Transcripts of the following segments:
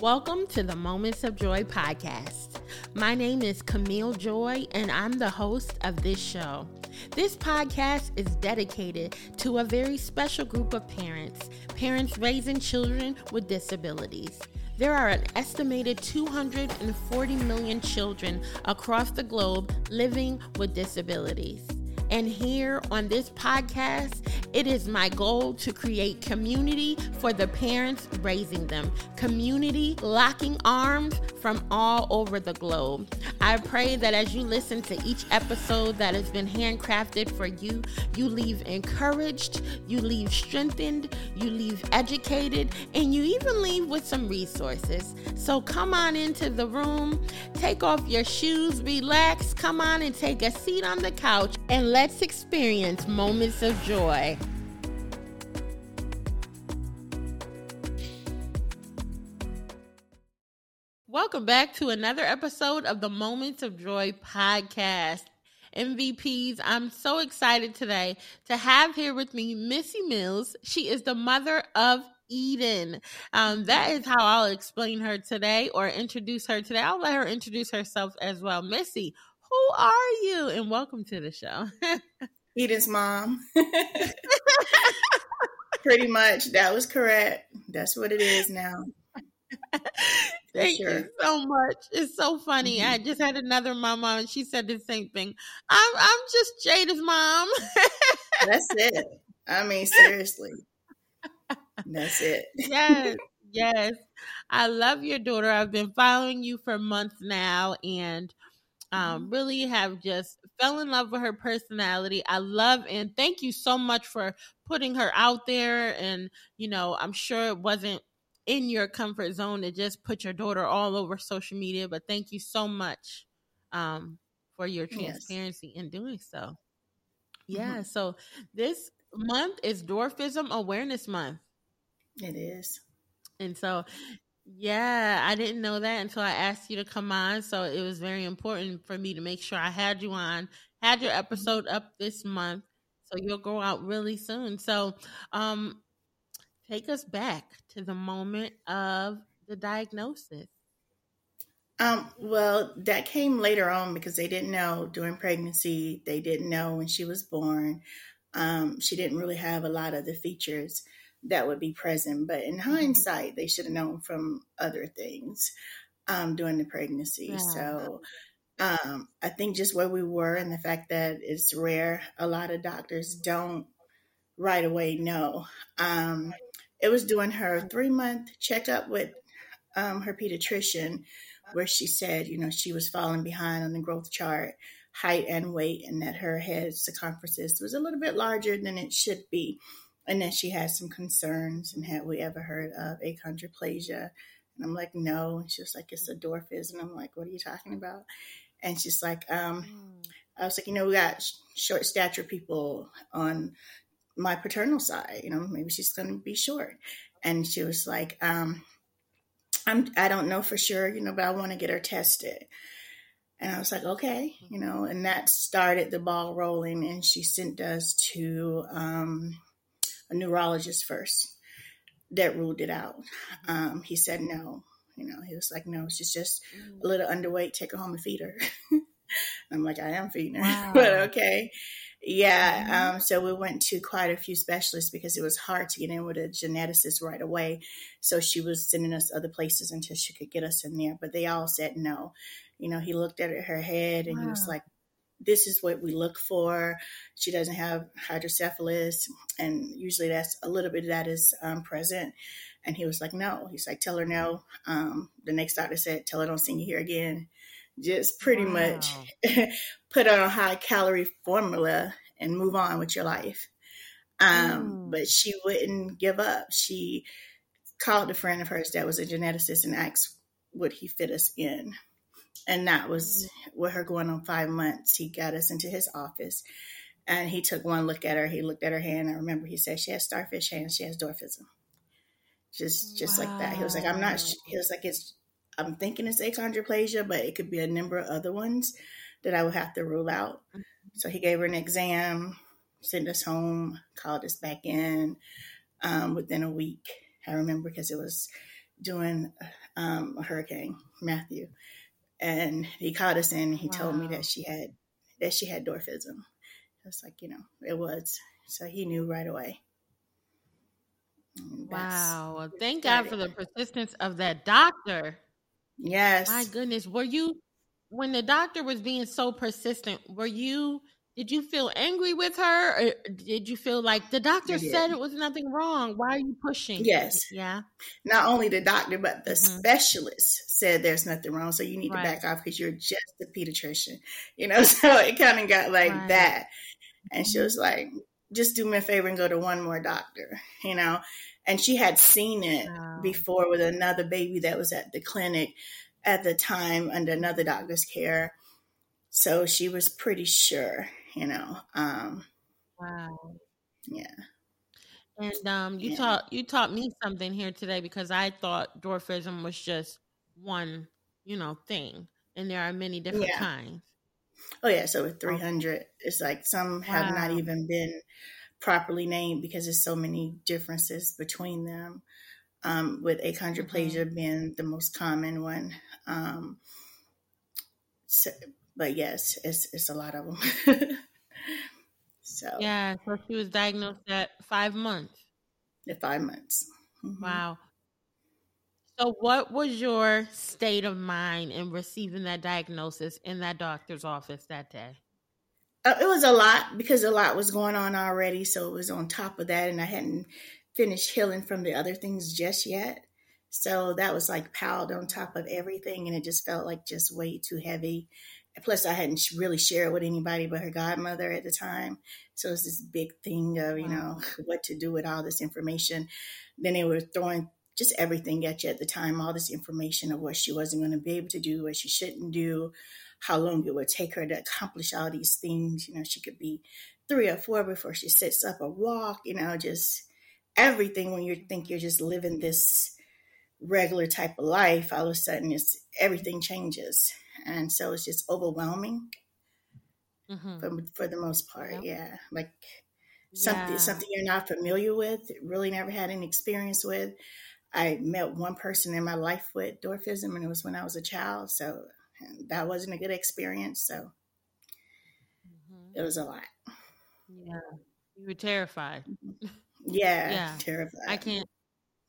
Welcome to the Moments of Joy podcast. My name is Camille Joy, and I'm the host of this show. This podcast is dedicated to a very special group of parents, parents raising children with disabilities. There are an estimated 240 million children across the globe living with disabilities. And here on this podcast, it is my goal to create community for the parents raising them, community locking arms from all over the globe. I pray that as you listen to each episode that has been handcrafted for you, you leave encouraged, you leave strengthened, you leave educated, and you even leave with some resources. So come on into the room, take off your shoes, relax, come on and take a seat on the couch, and let's experience moments of joy. Welcome back to another episode of the Moments of Joy podcast. MVPs, I'm so excited today to have here with me Missy Mills. She is the mother of Eden. Um, that is how I'll explain her today or introduce her today. I'll let her introduce herself as well. Missy, who are you? And welcome to the show. Eden's mom. Pretty much. That was correct. That's what it is now. Thank sure. you so much. It's so funny. Mm-hmm. I just had another mama and she said the same thing. I'm I'm just Jada's mom. That's it. I mean, seriously. That's it. yes, yes. I love your daughter. I've been following you for months now and um, mm-hmm. really have just fell in love with her personality. I love and thank you so much for putting her out there. And, you know, I'm sure it wasn't in your comfort zone to just put your daughter all over social media, but thank you so much um, for your transparency yes. in doing so. Yeah. Mm-hmm. So this month is Dwarfism Awareness Month. It is. And so yeah, I didn't know that until I asked you to come on. So it was very important for me to make sure I had you on, had your episode up this month. So you'll go out really soon. So um take us back to the moment of the diagnosis. Um, well, that came later on because they didn't know during pregnancy, they didn't know when she was born. Um, she didn't really have a lot of the features that would be present. But in mm-hmm. hindsight, they should have known from other things um, during the pregnancy. Yeah. So um, I think just where we were and the fact that it's rare, a lot of doctors don't right away know. Um, it was during her three month checkup with um, her pediatrician where she said, you know, she was falling behind on the growth chart, height and weight, and that her head circumference was a little bit larger than it should be and then she had some concerns and had we ever heard of achondroplasia. And i'm like no. And she was like it's a dwarfism. And i'm like what are you talking about? And she's like um i was like you know we got short stature people on my paternal side you know maybe she's going to be short. And she was like um i'm i don't know for sure you know but i want to get her tested. And I was like, okay, you know, and that started the ball rolling. And she sent us to um, a neurologist first that ruled it out. Um, he said no. You know, he was like, no, she's just a little underweight. Take her home and feed her. I'm like, I am feeding her, wow. but okay. Yeah. Mm-hmm. Um, so we went to quite a few specialists because it was hard to get in with a geneticist right away. So she was sending us other places until she could get us in there. But they all said no. You know, he looked at her head and wow. he was like, this is what we look for. She doesn't have hydrocephalus, and usually that's a little bit of that is um, present. And he was like, no. He's like, tell her no. Um, the next doctor said, tell her don't see you here again. Just pretty wow. much put her on a high calorie formula and move on with your life. Um, mm. But she wouldn't give up. She called a friend of hers that was a geneticist and asked, would he fit us in? And that was with her going on five months. He got us into his office and he took one look at her. He looked at her hand. I remember he said, She has starfish hands, she has dwarfism. Just just wow. like that. He was like, I'm not, he was like, It's, I'm thinking it's achondroplasia, but it could be a number of other ones that I would have to rule out. Mm-hmm. So he gave her an exam, sent us home, called us back in um, within a week. I remember because it was during um, a hurricane, Matthew, and he called us in. And he wow. told me that she had that she had dwarfism. I was like you know it was, so he knew right away. Wow! Thank God for the persistence of that doctor. Yes. My goodness, were you when the doctor was being so persistent? Were you did you feel angry with her? Or did you feel like the doctor said it was nothing wrong? Why are you pushing yes. Yeah. Not only the doctor but the mm-hmm. specialist said there's nothing wrong so you need right. to back off because you're just a pediatrician you know? So it kind of got like right. that. And she was like just do me a favor and go to one more doctor you know? And she had seen it wow. before with another baby that was at the clinic at the time under another doctor's care. So she was pretty sure you know. Um, wow. Yeah. And um, you yeah. taught you taught me something here today because I thought dwarfism was just one, you know, thing, and there are many different yeah. kinds. Oh yeah, so with three hundred, it's like some wow. have not even been properly named because there's so many differences between them. Um, with achondroplasia mm-hmm. being the most common one. Um, so, but yes, it's it's a lot of them. So yeah, so she was diagnosed at five months. At five months. Mm-hmm. Wow. So, what was your state of mind in receiving that diagnosis in that doctor's office that day? Uh, it was a lot because a lot was going on already. So, it was on top of that, and I hadn't finished healing from the other things just yet. So, that was like piled on top of everything, and it just felt like just way too heavy plus I hadn't really shared with anybody but her godmother at the time. So it's this big thing of, you know, what to do with all this information. Then they were throwing just everything at you at the time, all this information of what she wasn't going to be able to do, what she shouldn't do, how long it would take her to accomplish all these things. You know, she could be three or four before she sits up or walk, you know, just everything when you think you're just living this regular type of life, all of a sudden it's everything changes and so it's just overwhelming mm-hmm. for, for the most part. Yep. Yeah, like something yeah. something you're not familiar with, really never had any experience with. I met one person in my life with dwarfism, and it was when I was a child. So that wasn't a good experience. So mm-hmm. it was a lot. Yeah, you were terrified. Yeah, yeah, terrified. I can't.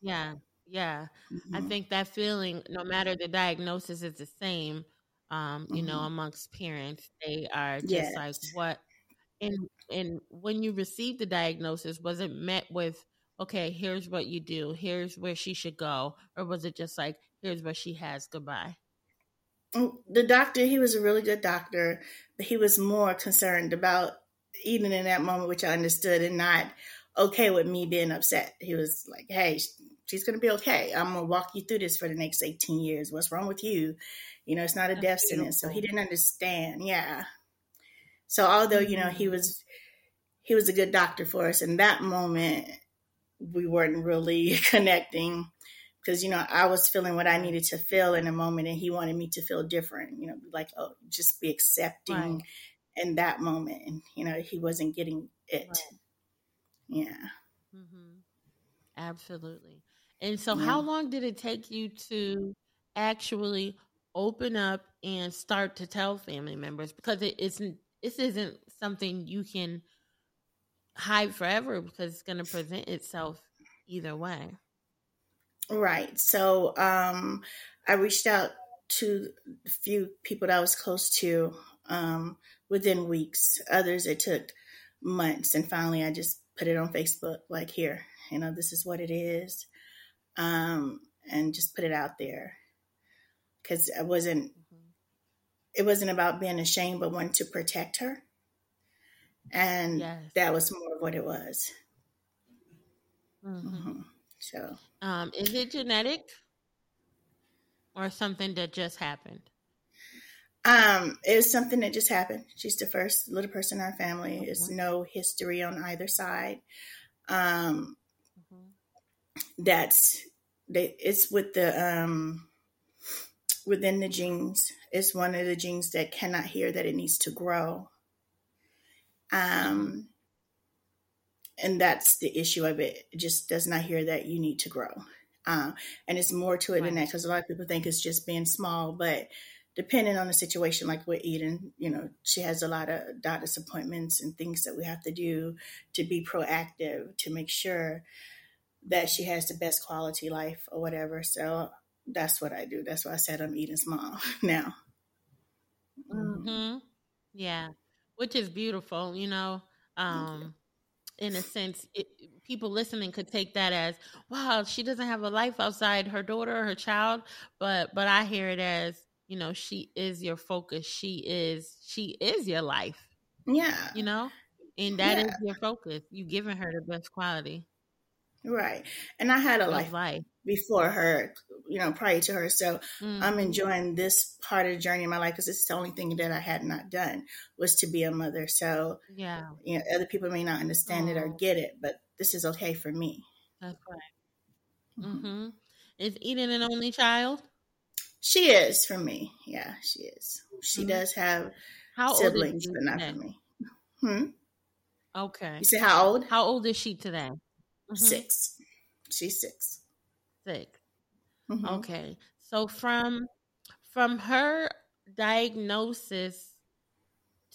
Yeah, yeah. Mm-hmm. I think that feeling, no matter the diagnosis, is the same um, you mm-hmm. know, amongst parents. They are just yes. like, what? And and when you received the diagnosis, was it met with, okay, here's what you do, here's where she should go, or was it just like, here's what she has, goodbye? Mm, the doctor, he was a really good doctor, but he was more concerned about even in that moment, which I understood, and not okay with me being upset. He was like, "Hey, she's gonna be okay. I'm gonna walk you through this for the next 18 years. What's wrong with you? You know, it's not a That's death beautiful. sentence. So he didn't understand. Yeah. So although, you know, he mm-hmm. was he was a good doctor for us in that moment, we weren't really connecting because you know I was feeling what I needed to feel in a moment, and he wanted me to feel different. You know, like oh, just be accepting right. in that moment, and you know he wasn't getting it. Right. Yeah. Mm-hmm. Absolutely. And so, yeah. how long did it take you to actually open up and start to tell family members because it isn't this isn't something you can hide forever because it's going to present itself either way. Right. So um i reached out to a few people that i was close to um within weeks. Others it took months and finally i just put it on facebook like here you know this is what it is um and just put it out there because I wasn't. It wasn't about being ashamed, but wanting to protect her, and yes. that was more of what it was. Mm-hmm. Mm-hmm. So, um, is it genetic or something that just happened? Um, it was something that just happened. She's the first little person in our family. There's mm-hmm. no history on either side. Um, mm-hmm. that's they, it's with the um within the genes. It's one of the genes that cannot hear that it needs to grow. Um, and that's the issue of it. It just does not hear that you need to grow. Um, and it's more to it right. than that because a lot of people think it's just being small, but depending on the situation, like with Eden, you know, she has a lot of doctor's appointments and things that we have to do to be proactive to make sure that she has the best quality life or whatever. So that's what I do. That's why I said I'm Eden's mom now. Mm-hmm. Yeah, which is beautiful, you know. Um, in a sense, it, people listening could take that as, "Wow, she doesn't have a life outside her daughter or her child," but but I hear it as, you know, she is your focus. She is she is your life. Yeah, you know, and that yeah. is your focus. You giving her the best quality. Right. And I had a life, life, before her, you know, prior to her. So mm-hmm. I'm enjoying this part of the journey in my life because it's the only thing that I had not done was to be a mother. So, yeah, you know, other people may not understand oh. it or oh. get it, but this is okay for me. That's right. Mm-hmm. mm-hmm. Is Eden an only child? She is for me. Yeah, she is. She mm-hmm. does have how siblings, but not today? for me. Hmm. Okay. You say how old? How old is she today? Mm-hmm. Six. She's six. Six. Mm-hmm. Okay. So from from her diagnosis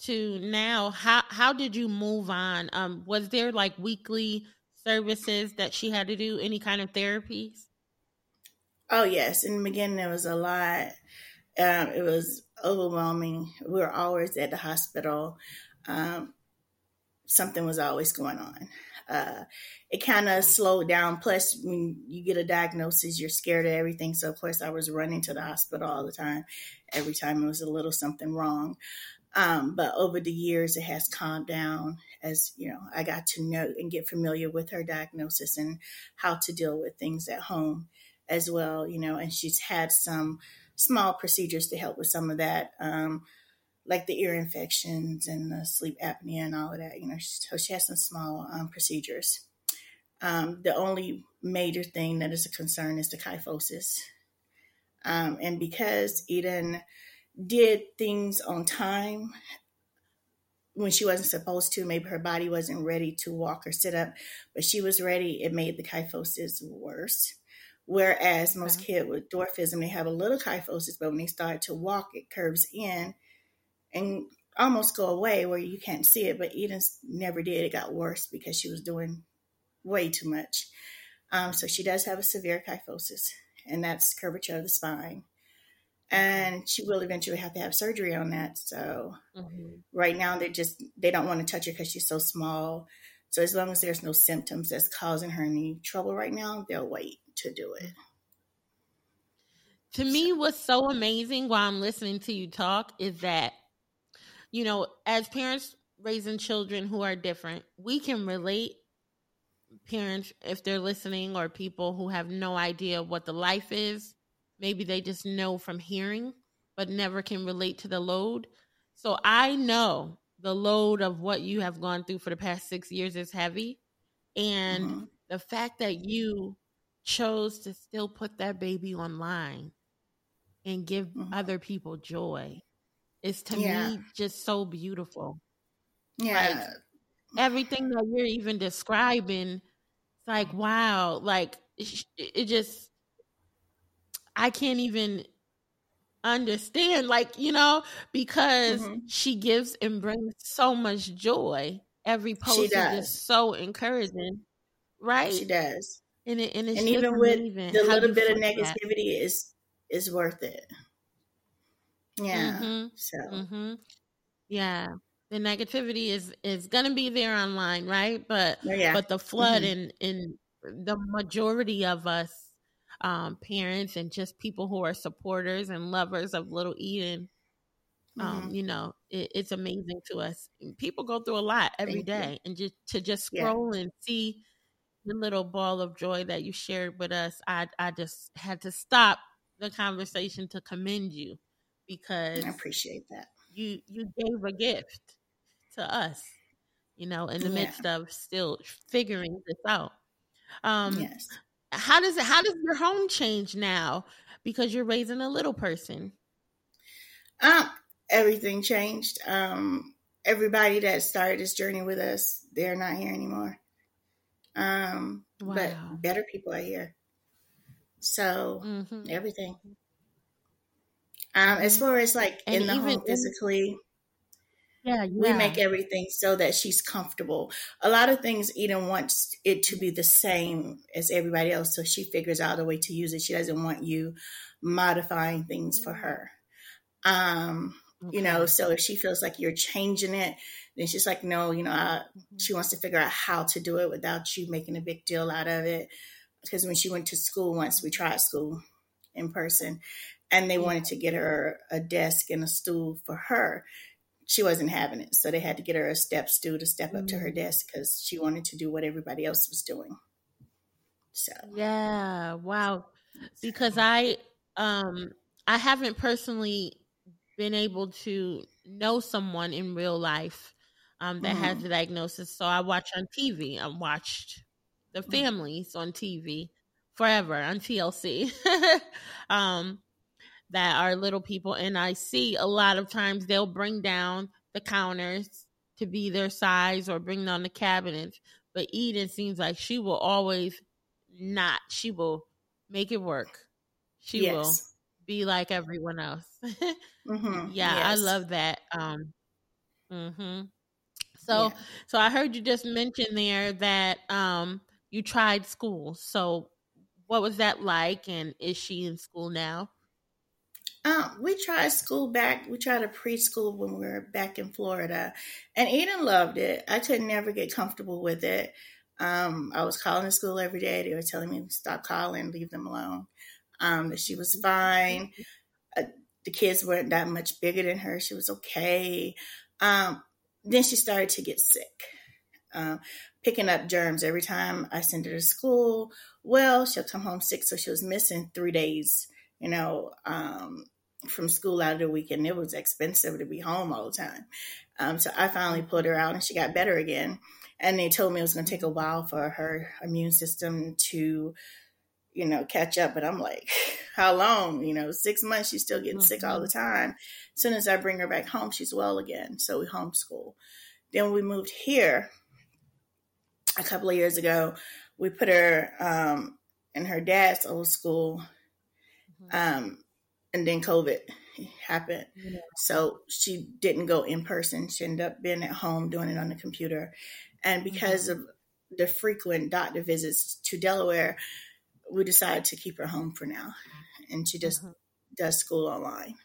to now, how how did you move on? Um, was there like weekly services that she had to do? Any kind of therapies? Oh yes. In the beginning, there was a lot. Um, it was overwhelming. We were always at the hospital. Um, something was always going on uh, it kind of slowed down. Plus, when you get a diagnosis, you're scared of everything. So, of course, I was running to the hospital all the time. Every time it was a little something wrong. Um, but over the years, it has calmed down as you know. I got to know and get familiar with her diagnosis and how to deal with things at home as well. You know, and she's had some small procedures to help with some of that. Um, like the ear infections and the sleep apnea and all of that. You know, so she has some small um, procedures. Um, the only major thing that is a concern is the kyphosis. Um, and because Eden did things on time when she wasn't supposed to, maybe her body wasn't ready to walk or sit up, but she was ready, it made the kyphosis worse. Whereas most kids with dwarfism, they have a little kyphosis, but when they start to walk, it curves in and almost go away where you can't see it. But Eden never did. It got worse because she was doing way too much. Um, so she does have a severe kyphosis, and that's curvature of the spine. And she will eventually have to have surgery on that. So mm-hmm. right now they just they don't want to touch her because she's so small. So as long as there's no symptoms that's causing her any trouble right now, they'll wait to do it. To me, what's so amazing while I'm listening to you talk is that you know, as parents raising children who are different, we can relate parents if they're listening or people who have no idea what the life is. Maybe they just know from hearing, but never can relate to the load. So I know the load of what you have gone through for the past six years is heavy. And mm-hmm. the fact that you chose to still put that baby online and give mm-hmm. other people joy is to yeah. me just so beautiful. Yeah. Like, everything that you're even describing, it's like, wow, like it, just, I can't even understand, like, you know, because mm-hmm. she gives and brings so much joy. Every post is just so encouraging, right? She does. And, it, and, and even with the little bit of negativity that. is is worth it. Yeah. Mm-hmm. So. Mm-hmm. Yeah. The negativity is is gonna be there online, right? But oh, yeah. but the flood mm-hmm. in in the majority of us um, parents and just people who are supporters and lovers of Little Eden, um, mm-hmm. you know, it, it's amazing to us. People go through a lot every Thank day, you. and just to just scroll yeah. and see the little ball of joy that you shared with us, I I just had to stop the conversation to commend you because I appreciate that. You you gave a gift to us, you know, in the yeah. midst of still figuring this out. Um yes. How does it how does your home change now because you're raising a little person? Um everything changed. Um everybody that started this journey with us, they're not here anymore. Um wow. but better people are here. So mm-hmm. everything. Um, as far as like and in the home physically, yeah, yeah, we make everything so that she's comfortable. A lot of things Eden wants it to be the same as everybody else, so she figures out a way to use it. She doesn't want you modifying things for her. Um, okay. you know, so if she feels like you're changing it, then she's like, no, you know, I, mm-hmm. she wants to figure out how to do it without you making a big deal out of it. Because when she went to school once, we tried school in person, and they wanted to get her a desk and a stool for her. She wasn't having it, so they had to get her a step stool to step up to her mm. desk because she wanted to do what everybody else was doing. So yeah, wow. Because I um I haven't personally been able to know someone in real life um, that mm-hmm. has the diagnosis. So I watch on TV. I watched the mm. families on TV forever on TLC. um, that are little people and I see a lot of times they'll bring down the counters to be their size or bring down the cabinets. But Eden seems like she will always not. She will make it work. She yes. will be like everyone else. mm-hmm. Yeah, yes. I love that. Um, mm-hmm. So, yeah. so I heard you just mention there that um, you tried school. So, what was that like? And is she in school now? Um, we tried school back. We tried a preschool when we were back in Florida, and Eden loved it. I could never get comfortable with it. Um, I was calling the school every day. They were telling me stop calling, leave them alone. Um, she was fine. Uh, the kids weren't that much bigger than her. She was okay. Um, then she started to get sick, um, picking up germs every time I sent her to school. Well, she'll come home sick, so she was missing three days. You know, um, from school out of the weekend. It was expensive to be home all the time. Um, so I finally pulled her out and she got better again. And they told me it was going to take a while for her immune system to, you know, catch up. But I'm like, how long? You know, six months, she's still getting mm-hmm. sick all the mm-hmm. time. As soon as I bring her back home, she's well again. So we homeschool. Then we moved here a couple of years ago. We put her um, in her dad's old school. Mm-hmm. Um, and then COVID happened. Yeah. So she didn't go in person. She ended up being at home doing it on the computer. And because mm-hmm. of the frequent doctor visits to Delaware, we decided to keep her home for now. And she just mm-hmm. does school online.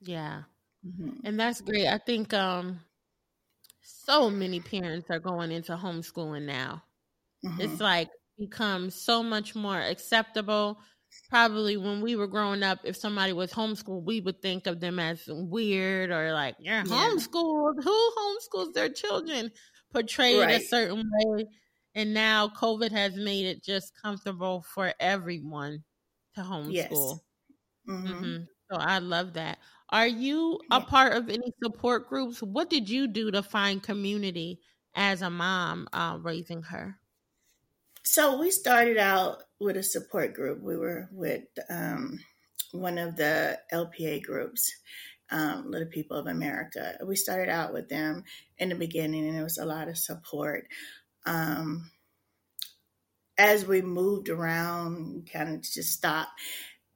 Yeah. Mm-hmm. And that's great. I think um so many parents are going into homeschooling now. It's mm-hmm. like become so much more acceptable probably when we were growing up, if somebody was homeschooled, we would think of them as weird or like, you're yeah. homeschooled. Who homeschools their children? Portrayed right. a certain way. And now COVID has made it just comfortable for everyone to homeschool. Yes. Mm-hmm. Mm-hmm. So I love that. Are you a part of any support groups? What did you do to find community as a mom uh, raising her? So we started out with a support group. We were with um, one of the LPA groups, um, Little People of America. We started out with them in the beginning, and it was a lot of support. Um, as we moved around, kind of just stopped.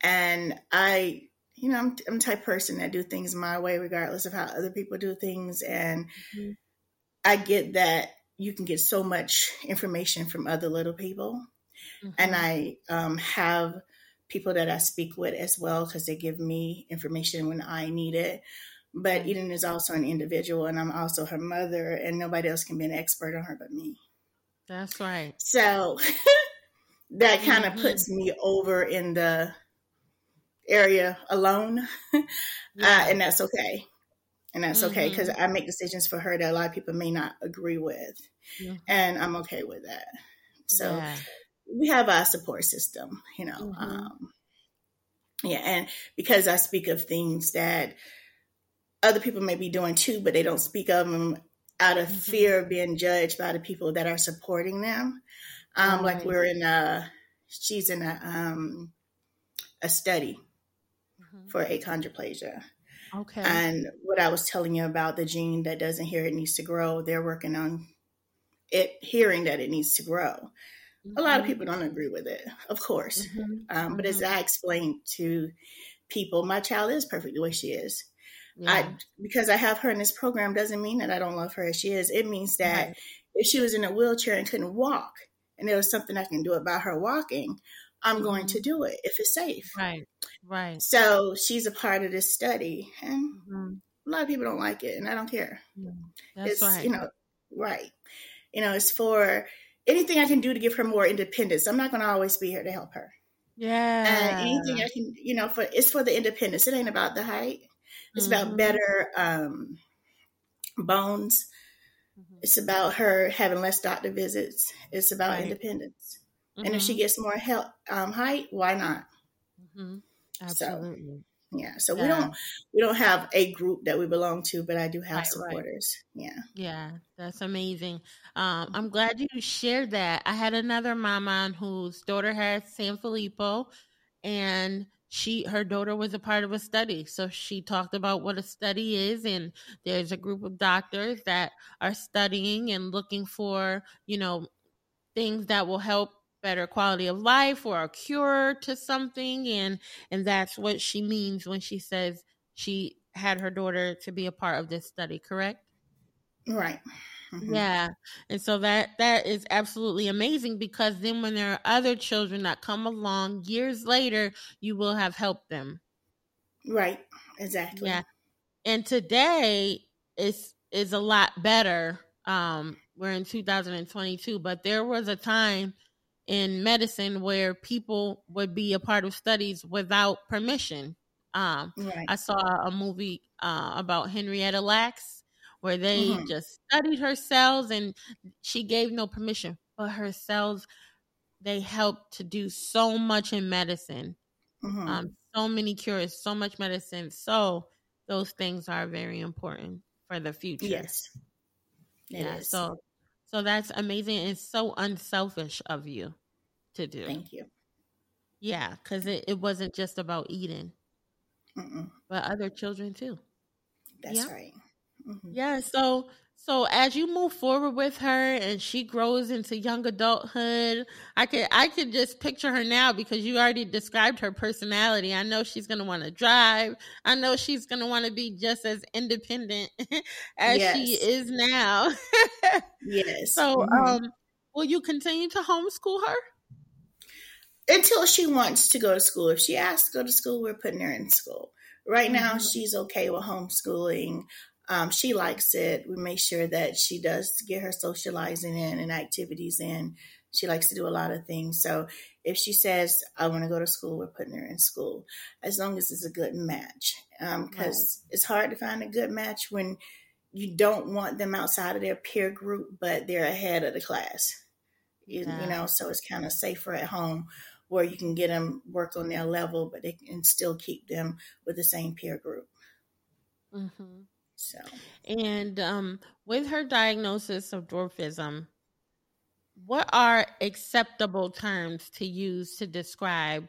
And I, you know, I'm, I'm the type person that do things my way, regardless of how other people do things. And mm-hmm. I get that you can get so much information from other little people. Mm-hmm. And I um, have people that I speak with as well because they give me information when I need it. But. Eden is also an individual, and I'm also her mother, and nobody else can be an expert on her but me. That's right. So that kind of mm-hmm. puts me over in the area alone, uh, yeah. uh, and that's okay and that's mm-hmm. okay because I make decisions for her that a lot of people may not agree with, mm-hmm. and I'm okay with that. So yeah. we have our support system, you know. Mm-hmm. Um, yeah, and because I speak of things that other people may be doing too, but they don't speak of them out of mm-hmm. fear of being judged by the people that are supporting them. Um. Like we're in a, she's in a um, a study mm-hmm. for achondroplasia Okay. And what I was telling you about the gene that doesn't hear it needs to grow, they're working on it hearing that it needs to grow. Mm-hmm. A lot of mm-hmm. people don't agree with it, of course. Mm-hmm. Um, but as mm-hmm. I explained to people, my child is perfect the way she is. Yeah. I because I have her in this program doesn't mean that I don't love her as she is. It means that right. if she was in a wheelchair and couldn't walk, and there was something I can do about her walking, I'm mm-hmm. going to do it if it's safe. Right. Right. So she's a part of this study, and mm-hmm. a lot of people don't like it, and I don't care. That's it's, right. You know, right. You know, it's for anything I can do to give her more independence. I'm not going to always be here to help her. Yeah. And anything I can, you know, for it's for the independence. It ain't about the height. It's mm-hmm. about better um, bones. Mm-hmm. It's about her having less doctor visits. It's about right. independence. Mm-hmm. And if she mm-hmm. gets more help, um, height, why not? Mm-hmm. Absolutely. So, yeah. So yeah. we don't we don't have a group that we belong to, but I do have right, supporters. Right. Yeah. Yeah, that's amazing. Um, I'm glad you shared that. I had another mama whose daughter had Sanfilippo, and she her daughter was a part of a study. So she talked about what a study is, and there's a group of doctors that are studying and looking for you know things that will help better quality of life or a cure to something and and that's what she means when she says she had her daughter to be a part of this study correct? Right. Mm-hmm. yeah. And so that that is absolutely amazing because then when there are other children that come along years later you will have helped them. Right. Exactly. Yeah. And today is is a lot better um we're in 2022 but there was a time in medicine where people would be a part of studies without permission. Um, right. I saw a movie uh, about Henrietta Lacks where they mm-hmm. just studied her cells and she gave no permission, but her cells they helped to do so much in medicine, mm-hmm. um, so many cures, so much medicine. So those things are very important for the future. Yes, it yeah. Is. So so that's amazing. It's so unselfish of you to do. Thank you. Yeah, because it, it wasn't just about Eden, Mm-mm. but other children too. That's yeah. right. Mm-hmm. Yeah. So so as you move forward with her and she grows into young adulthood, I could I could just picture her now because you already described her personality. I know she's gonna want to drive. I know she's gonna want to be just as independent as yes. she is now. yes. So mm-hmm. um will you continue to homeschool her? Until she wants to go to school. If she asks to go to school, we're putting her in school. Right now, mm-hmm. she's okay with homeschooling. Um, she likes it. We make sure that she does get her socializing in and activities in. She likes to do a lot of things. So if she says, I want to go to school, we're putting her in school as long as it's a good match. Because um, right. it's hard to find a good match when you don't want them outside of their peer group, but they're ahead of the class. You, yeah. you know, so it's kind of safer at home where you can get them work on their level, but they can still keep them with the same peer group. Mm-hmm. So, and um, with her diagnosis of dwarfism, what are acceptable terms to use to describe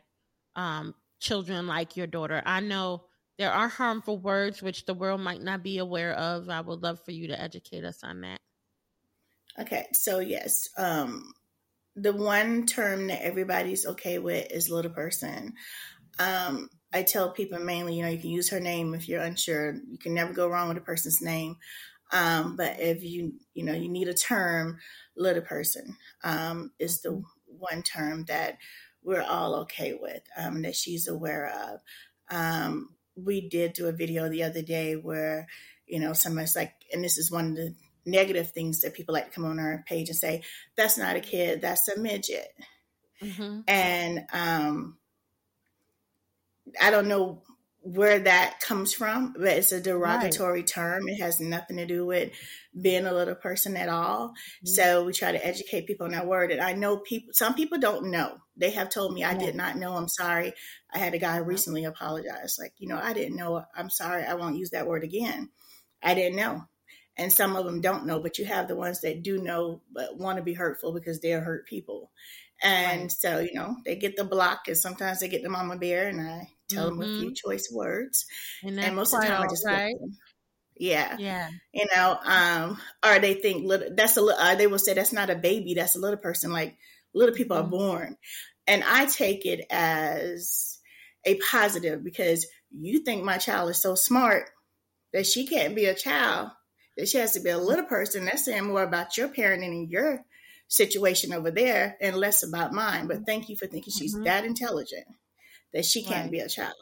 um, children like your daughter? I know there are harmful words which the world might not be aware of. I would love for you to educate us on that. Okay, so yes, um, the one term that everybody's okay with is little person. Um, I tell people mainly, you know, you can use her name if you're unsure. You can never go wrong with a person's name. Um, but if you, you know, you need a term, little person um, is the one term that we're all okay with, um, that she's aware of. Um, we did do a video the other day where, you know, somebody's like, and this is one of the negative things that people like to come on our page and say, that's not a kid, that's a midget. Mm-hmm. And um, I don't know where that comes from, but it's a derogatory right. term. It has nothing to do with being a little person at all. Mm-hmm. So we try to educate people on that word. And I know people, some people don't know. They have told me, I did not know. I'm sorry. I had a guy recently apologize. Like, you know, I didn't know. I'm sorry. I won't use that word again. I didn't know. And some of them don't know, but you have the ones that do know, but want to be hurtful because they're hurt people. And right. so, you know, they get the block and sometimes they get the mama bear and I tell mm-hmm. them a few mm-hmm. choice words. And, and most of the time I just right. Yeah. Yeah. You know, um, or they think little, that's a little, uh, they will say that's not a baby, that's a little person. Like, Little people mm-hmm. are born. And I take it as a positive because you think my child is so smart that she can't be a child, that she has to be a little person. That's saying more about your parenting and your situation over there and less about mine. But thank you for thinking she's mm-hmm. that intelligent that she can't right. be a child.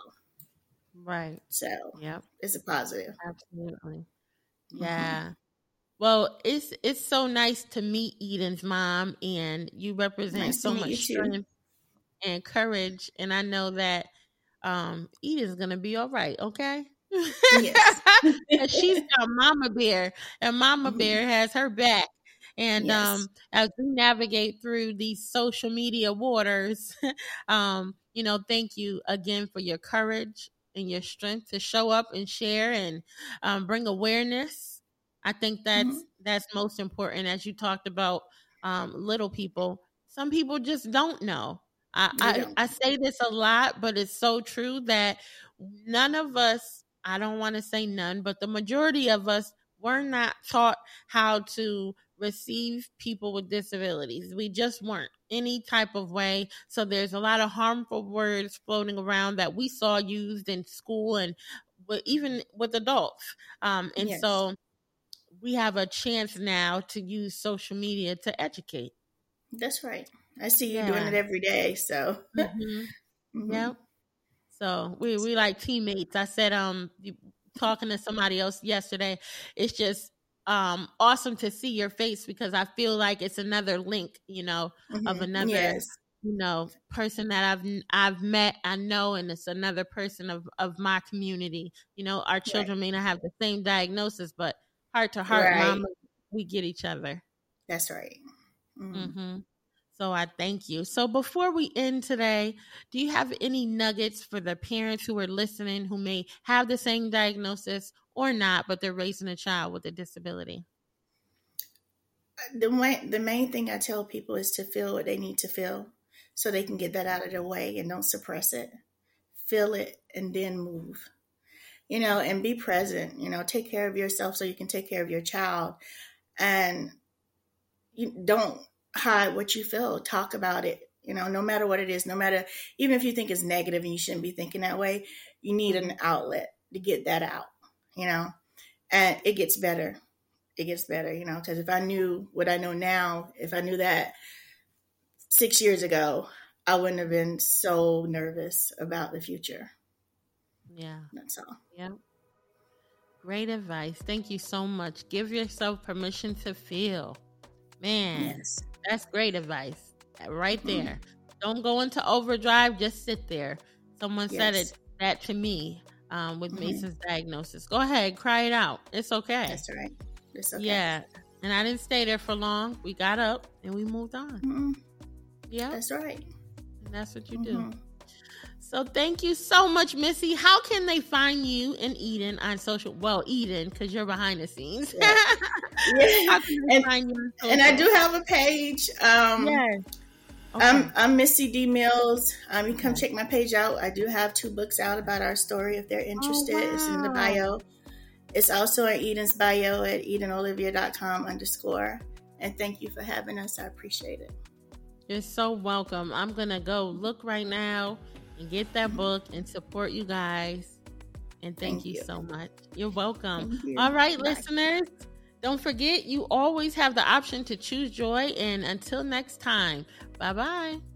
Right. So, yeah, it's a positive. Absolutely. Mm-hmm. Yeah. Mm-hmm. Well, it's it's so nice to meet Eden's mom, and you represent nice so much strength and courage. And I know that um, Eden's gonna be all right. Okay. Yes. she's got Mama Bear, and Mama mm-hmm. Bear has her back. And yes. um, as we navigate through these social media waters, um, you know, thank you again for your courage and your strength to show up and share and um, bring awareness. I think that's mm-hmm. that's most important. As you talked about um, little people, some people just don't know. I, I, I say this a lot, but it's so true that none of us, I don't want to say none, but the majority of us were not taught how to receive people with disabilities. We just weren't any type of way. So there's a lot of harmful words floating around that we saw used in school and even with adults. Um, and yes. so we have a chance now to use social media to educate. That's right. I see you yeah. doing it every day. So, mm-hmm. mm-hmm. yep. So we we like teammates. I said, um, talking to somebody else yesterday. It's just um awesome to see your face because I feel like it's another link, you know, mm-hmm. of another yes. you know person that I've I've met, I know, and it's another person of of my community. You know, our children right. may not have the same diagnosis, but heart to heart, right. mama, we get each other. That's right. Mm-hmm. mm-hmm. So I thank you. So before we end today, do you have any nuggets for the parents who are listening who may have the same diagnosis or not, but they're raising a child with a disability? The main, the main thing I tell people is to feel what they need to feel so they can get that out of their way and don't suppress it. Feel it and then move. You know, and be present, you know, take care of yourself so you can take care of your child. And you don't hide what you feel. Talk about it. You know, no matter what it is, no matter even if you think it's negative and you shouldn't be thinking that way, you need an mm-hmm. outlet to get that out. You know, and it gets better. It gets better. You know, because if I knew what I know now, if I knew that six years ago, I wouldn't have been so nervous about the future. Yeah, that's all. Yeah. Great advice. Thank you so much. Give yourself permission to feel. Man. Yes. That's great advice. Right mm-hmm. there. Mm-hmm. Don't go into overdrive. Just sit there. Someone yes. said it that to me um, with mm-hmm. Mason's diagnosis. Go ahead, cry it out. It's okay. That's right. It's okay. Yeah. And I didn't stay there for long. We got up and we moved on. Mm-hmm. Yeah. That's right. And that's what you do. Mm-hmm. So thank you so much, Missy. How can they find you and Eden on social? Well, Eden, because you're behind the scenes. Yeah. yeah. and, and, I do have a page. Um, yes. Okay. I'm, I'm Missy D Mills. Um, you come check my page out. I do have two books out about our story if they're interested. Oh, wow. It's in the bio. It's also in Eden's bio at edenolivia.com underscore. And thank you for having us. I appreciate it. You're so welcome. I'm going to go look right now and get that book and support you guys. And thank, thank you, you, so much. You're welcome. You. All right, Bye. listeners. Don't forget, you always have the option to choose joy. And until next time, bye bye.